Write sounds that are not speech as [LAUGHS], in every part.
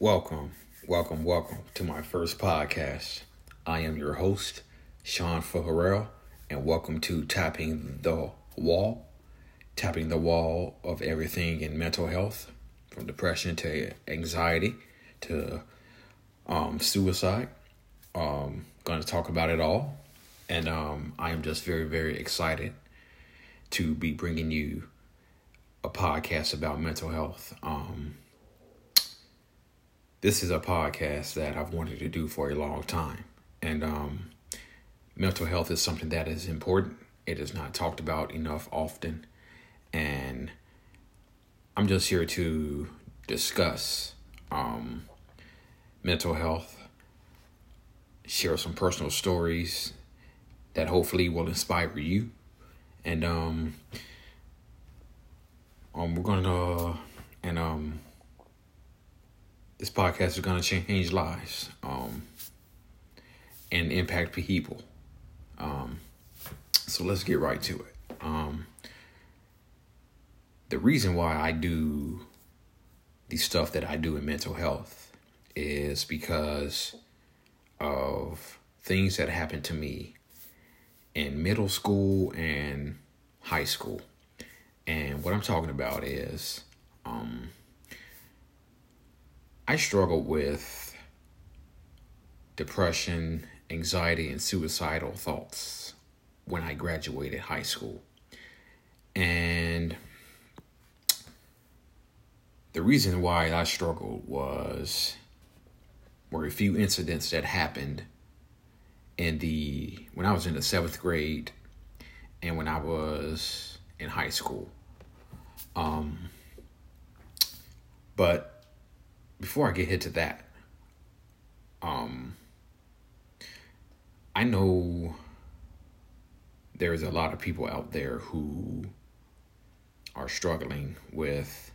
Welcome, welcome, welcome to my first podcast. I am your host, Sean Farrell, and welcome to Tapping the Wall, tapping the wall of everything in mental health, from depression to anxiety to um, suicide. Um, going to talk about it all, and um, I am just very, very excited to be bringing you a podcast about mental health. Um, this is a podcast that I've wanted to do for a long time. And um, mental health is something that is important. It is not talked about enough often. And I'm just here to discuss um, mental health, share some personal stories that hopefully will inspire you. And um, um we're gonna and um this podcast is going to change lives um, and impact people. Um, so let's get right to it. Um, the reason why I do the stuff that I do in mental health is because of things that happened to me in middle school and high school. And what I'm talking about is um, I struggled with depression, anxiety, and suicidal thoughts when I graduated high school. And the reason why I struggled was were a few incidents that happened in the when I was in the seventh grade and when I was in high school. Um, but before I get hit to that, um, I know there's a lot of people out there who are struggling with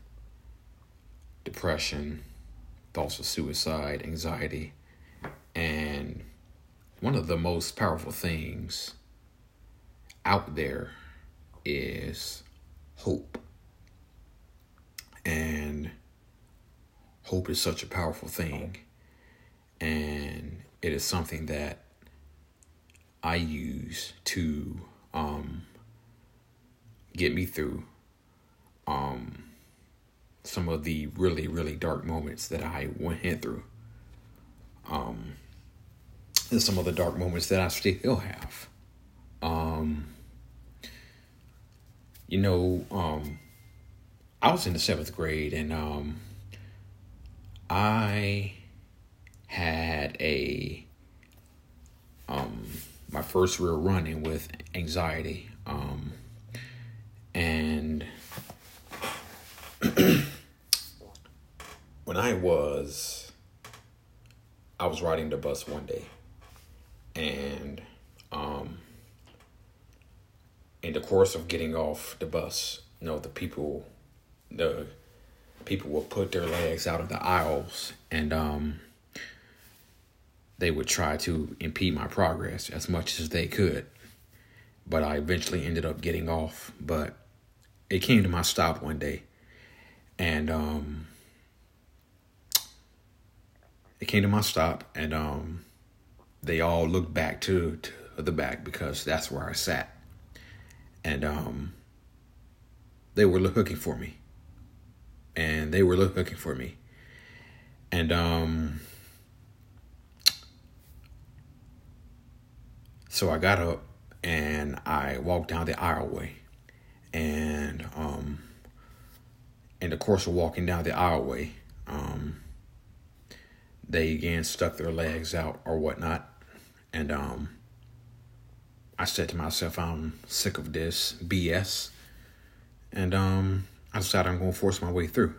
depression, thoughts of suicide, anxiety, and one of the most powerful things out there is hope. And hope is such a powerful thing. And it is something that I use to um, get me through um, some of the really, really dark moments that I went through. Um, and some of the dark moments that I still have. Um, you know, um, I was in the seventh grade and um, I had a um my first real run-in with anxiety um and [CLEARS THROAT] when I was I was riding the bus one day and um in the course of getting off the bus, you know, the people the people would put their legs out of the aisles and um, they would try to impede my progress as much as they could. But I eventually ended up getting off. But it came to my stop one day. And um, it came to my stop, and um, they all looked back to, to the back because that's where I sat. And um, they were looking for me and they were looking for me. And um so I got up and I walked down the aisleway. And um in the course of walking down the aisleway, um they again stuck their legs out or whatnot. And um I said to myself, I'm sick of this BS. And um I decided I'm going to force my way through.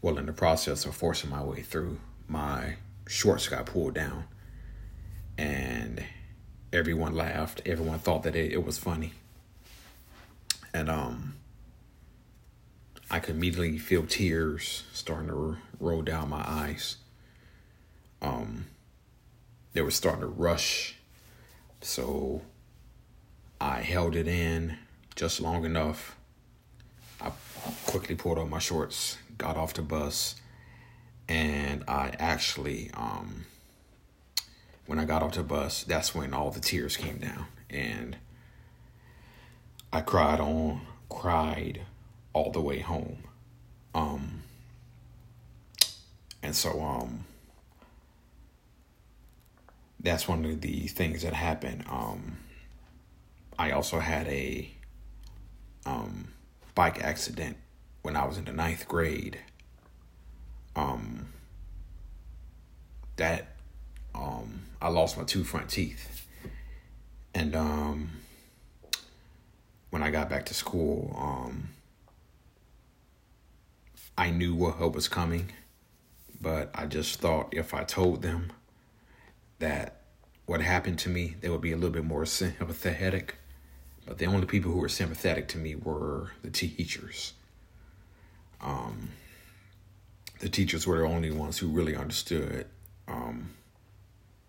Well, in the process of forcing my way through, my shorts got pulled down, and everyone laughed. Everyone thought that it, it was funny, and um, I could immediately feel tears starting to roll down my eyes. Um, they were starting to rush, so I held it in just long enough I quickly pulled on my shorts, got off the bus, and I actually, um, when I got off the bus, that's when all the tears came down, and I cried on, cried all the way home. Um, and so, um, that's one of the things that happened. Um, I also had a um, bike accident when I was in the ninth grade. Um, that um, I lost my two front teeth, and um, when I got back to school, um, I knew what help was coming, but I just thought if I told them that what happened to me, they would be a little bit more [LAUGHS] sympathetic. But the only people who were sympathetic to me were the teachers. Um, the teachers were the only ones who really understood um,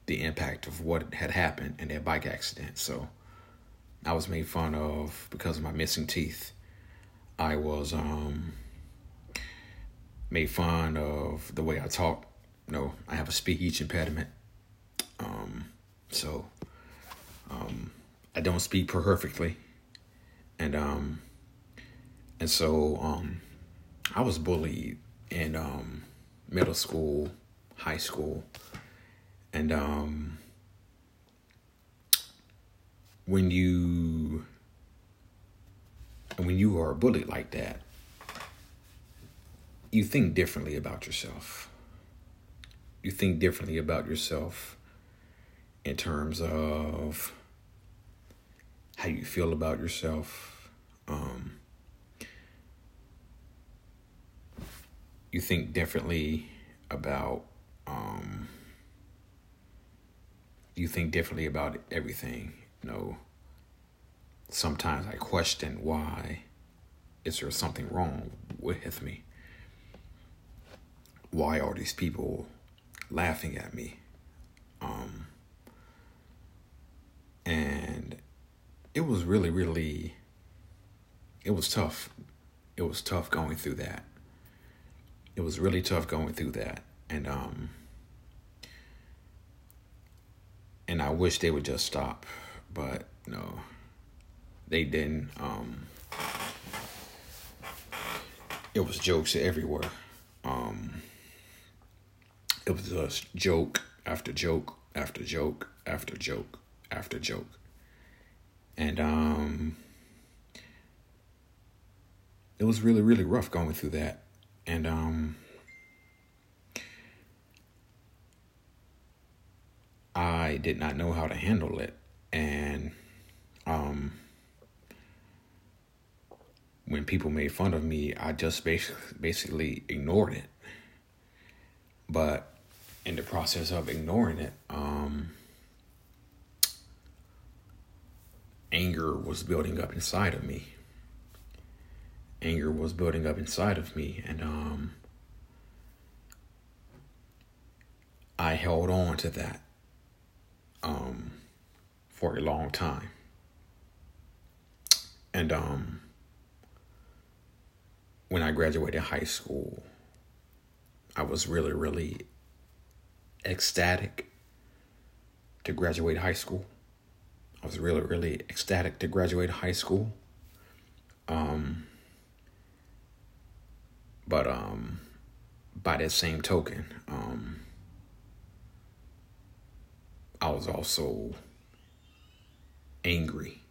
the impact of what had happened in that bike accident. So I was made fun of because of my missing teeth. I was um, made fun of the way I talk. No, I have a speech impediment. Um, so um, I don't speak perfectly, and um, and so um, I was bullied in um, middle school, high school, and um, when you when you are bullied like that, you think differently about yourself. You think differently about yourself in terms of how you feel about yourself. Um, you think differently about um, you think differently about everything. You know, sometimes I question why is there something wrong with me? Why are these people laughing at me? Um, and it was really, really, it was tough. It was tough going through that. It was really tough going through that. And, um, and I wish they would just stop, but no, they didn't. Um, it was jokes everywhere. Um, it was just joke after joke after joke after joke after joke. And um it was really really rough going through that. And um I did not know how to handle it and um when people made fun of me, I just basically basically ignored it. But in the process of ignoring it, um, anger was building up inside of me. Anger was building up inside of me, and um, I held on to that um, for a long time. And um, when I graduated high school, I was really, really ecstatic to graduate high school. I was really, really ecstatic to graduate high school. Um, but um, by that same token, um, I was also angry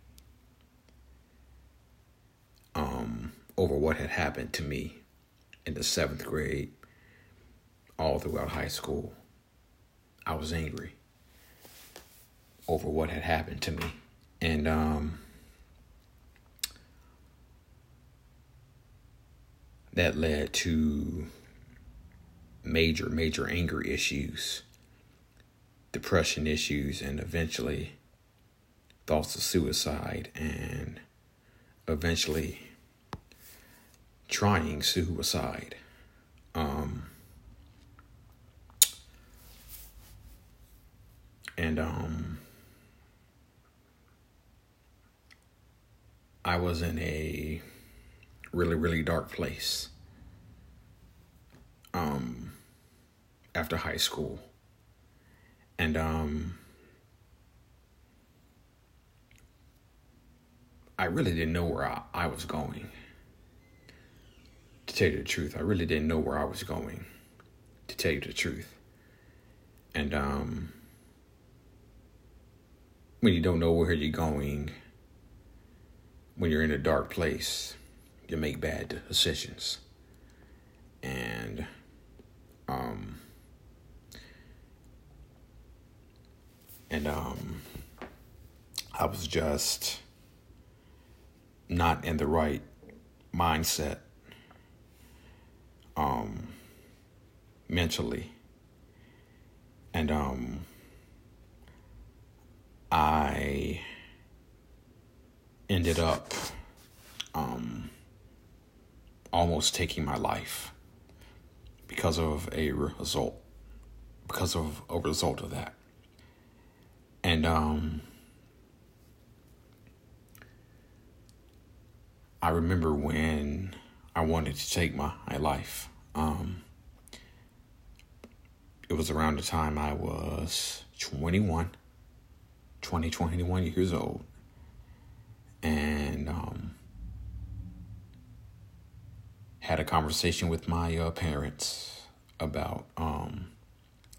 um, over what had happened to me in the seventh grade, all throughout high school. I was angry over what had happened to me. And um, that led to major, major anger issues, depression issues, and eventually thoughts of suicide, and eventually trying suicide. Um, and um, I was in a really, really dark place. Um, after high school. And um I really didn't know where I, I was going. To tell you the truth, I really didn't know where I was going. To tell you the truth. And um when you don't know where you're going, when you're in a dark place, you make bad decisions. And um and um I was just not in the right mindset um mentally and um I ended up um almost taking my life because of a result because of a result of that and um I remember when I wanted to take my, my life. Um, it was around the time I was 21, 20, 21 years old. And um, had a conversation with my uh, parents about um,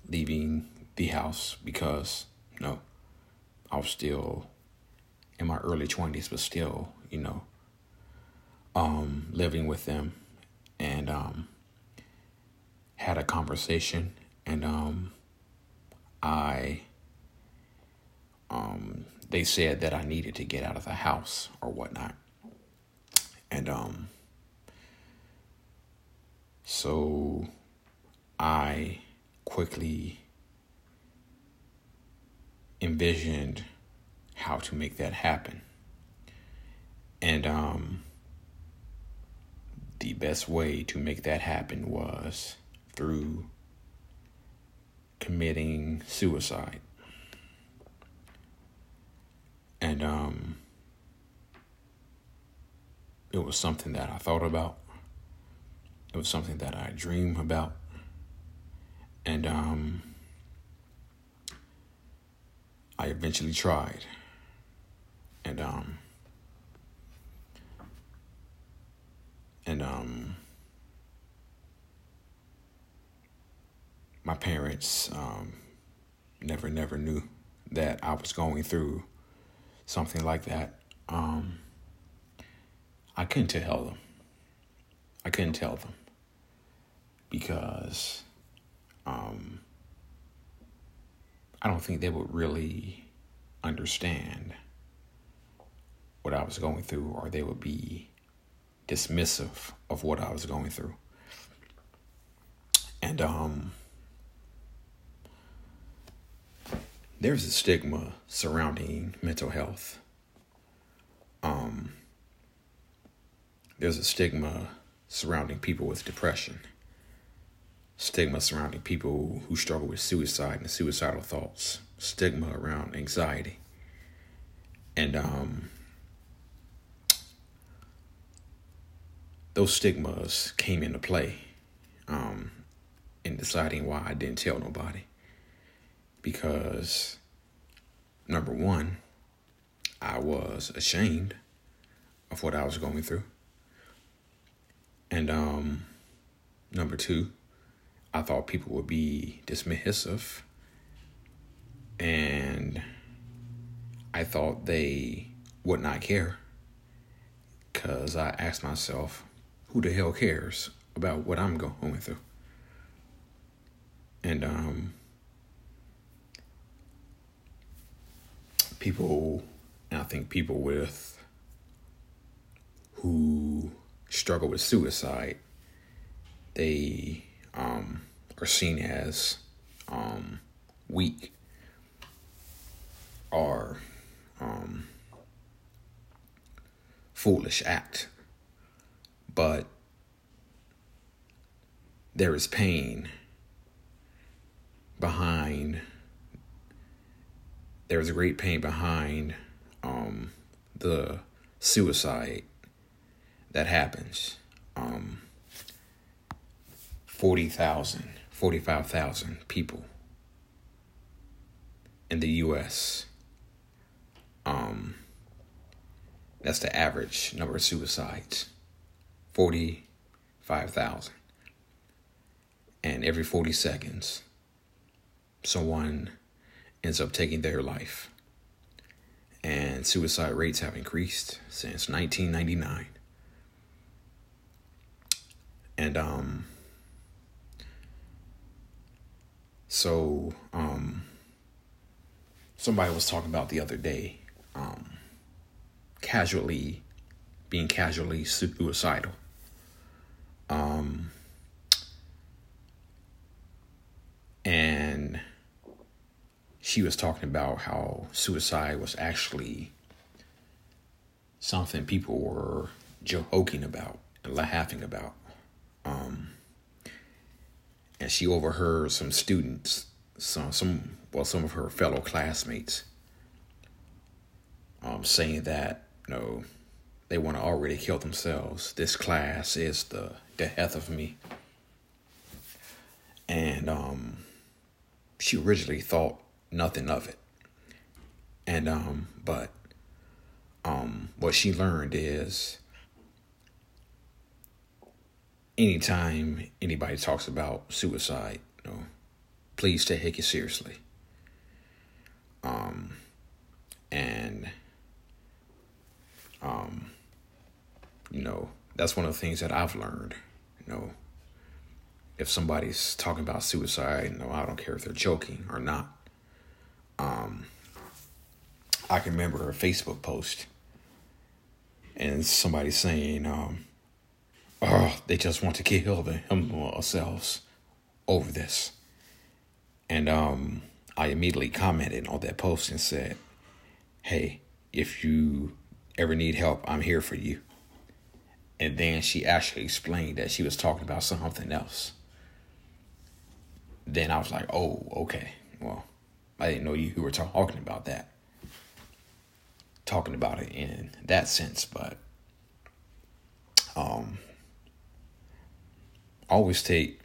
leaving the house because, you know, I was still in my early 20s, but still, you know, um, living with them and um, had a conversation and um, I um, they said that I needed to get out of the house or whatnot and um so I quickly envisioned how to make that happen and um the best way to make that happen was through committing suicide. And um, it was something that I thought about. It was something that I dreamed about. And um, I eventually tried. And um, and um, my parents um, never never knew that I was going through something like that. Um, I couldn't tell them. I couldn't tell them because um, I don't think they would really understand what I was going through, or they would be dismissive of what I was going through. And um there's a stigma surrounding mental health. Um there's a stigma surrounding people with depression. Stigma surrounding people who struggle with suicide and suicidal thoughts. Stigma around anxiety. And um those stigmas came into play um, in deciding why I didn't tell nobody. Because, number one, I was ashamed of what I was going through. And um, number two, I thought people would be dismissive. And I thought they would not care. Because I asked myself, who the hell cares about what I'm going through? And um, people, I think people with who struggle with suicide, they um, are seen as um, weak or um, foolish act. But there is pain behind there a great pain behind um, the suicide that happens um, 40,000 45,000 people in the US. Um, that's the average number of suicides 45,000. And every 40 seconds, someone ends up taking their life. And suicide rates have increased since 1999. And, um, so, um, somebody was talking about the other day, um, casually being casually suicidal. Um, and she was talking about how suicide was actually something people were joking about and laughing about. Um, and she overheard some students, some some well, some of her fellow classmates, um, saying that you know they want to already kill themselves. This class is the death of me. And um, she originally thought nothing of it. And um, but um, what she learned is anytime anybody talks about suicide, you know, please take it seriously. Um, and um, you know, that's one of the things that I've learned. You know, if somebody's talking about suicide, you know, I don't care if they're joking or not. Um, I can remember a Facebook post and somebody saying, um, oh, they just want to kill themselves over this. And um, I immediately commented on that post and said, hey, if you ever need help, I'm here for you. And then she actually explained that she was talking about something else. Then I was like, oh, okay. Well, I didn't know you who were talking about that. Talking about it in that sense, but um, always take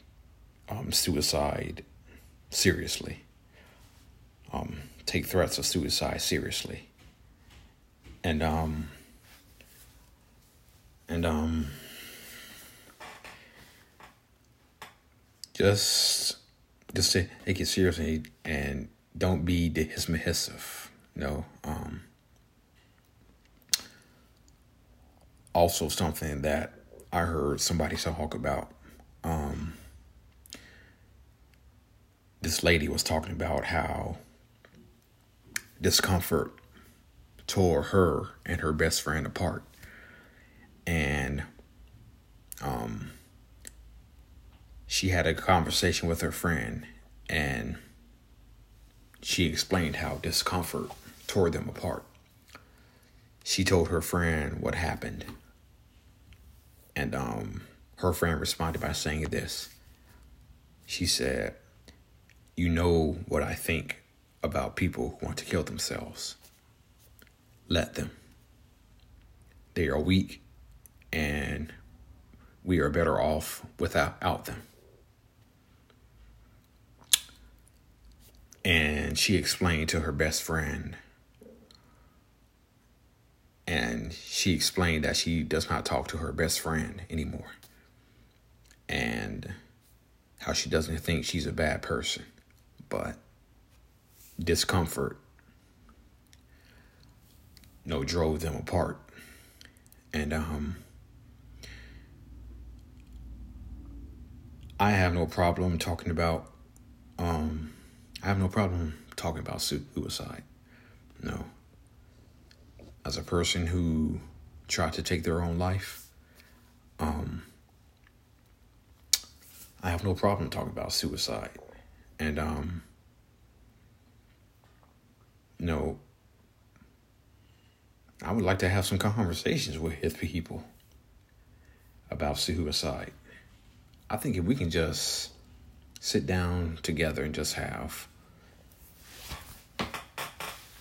um, suicide seriously. Um, take threats of suicide seriously. And um, and um just just take it seriously and don't be dismissive you know um also something that i heard somebody talk about um this lady was talking about how discomfort tore her and her best friend apart. And um, she had a conversation with her friend, and she explained how discomfort tore them apart. She told her friend what happened, and um, her friend responded by saying this. She said, You know what I think about people who want to kill themselves. Let them. They are weak and we are better off without them. And she explained to her best friend, and she explained that she does not talk to her best friend anymore, and how she doesn't think she's a bad person, but discomfort, you know, drove them apart. And um, I have no problem talking about. Um, I have no problem talking about suicide. No. As a person who tried to take their own life, um, I have no problem talking about suicide, and um, I would like to have some conversations with people about suicide. I think if we can just sit down together and just have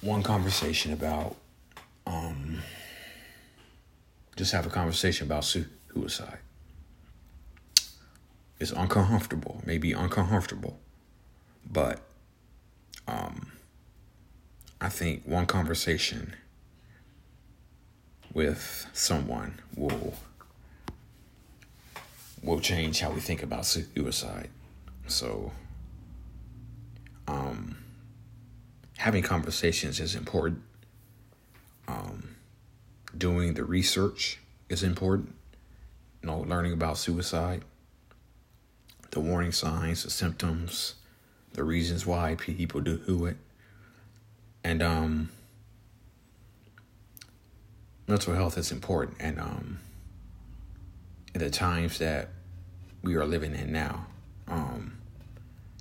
one conversation about, um, just have a conversation about suicide. it's uncomfortable, maybe uncomfortable, but um, I think one conversation with someone will will change how we think about suicide. So, um, having conversations is important. Um, doing the research is important. You know, learning about suicide, the warning signs, the symptoms, the reasons why people do it, and um, mental health is important. And um, in the times that we are living in now, um,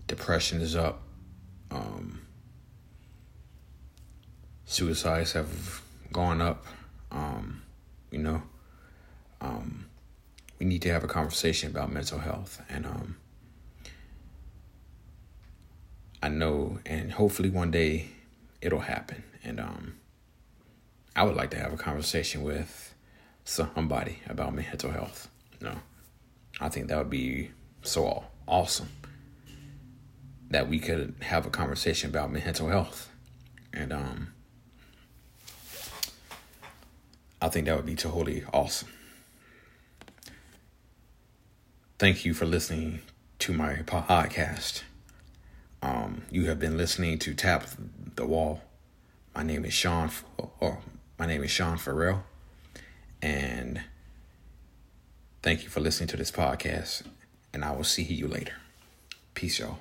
depression is up. Um, suicides have gone up. Um, you know, um, we need to have a conversation about mental health, and um, I know, and hopefully one day it'll happen. And um, I would like to have a conversation with somebody about mental health. You know, I think that would be so awesome that we could have a conversation about mental health, and um, I think that would be totally awesome. Thank you for listening to my podcast. Um, you have been listening to Tap the Wall. My name is Sean, or my name is Sean Farrell, and thank you for listening to this podcast. And I will see you later. Peace, y'all.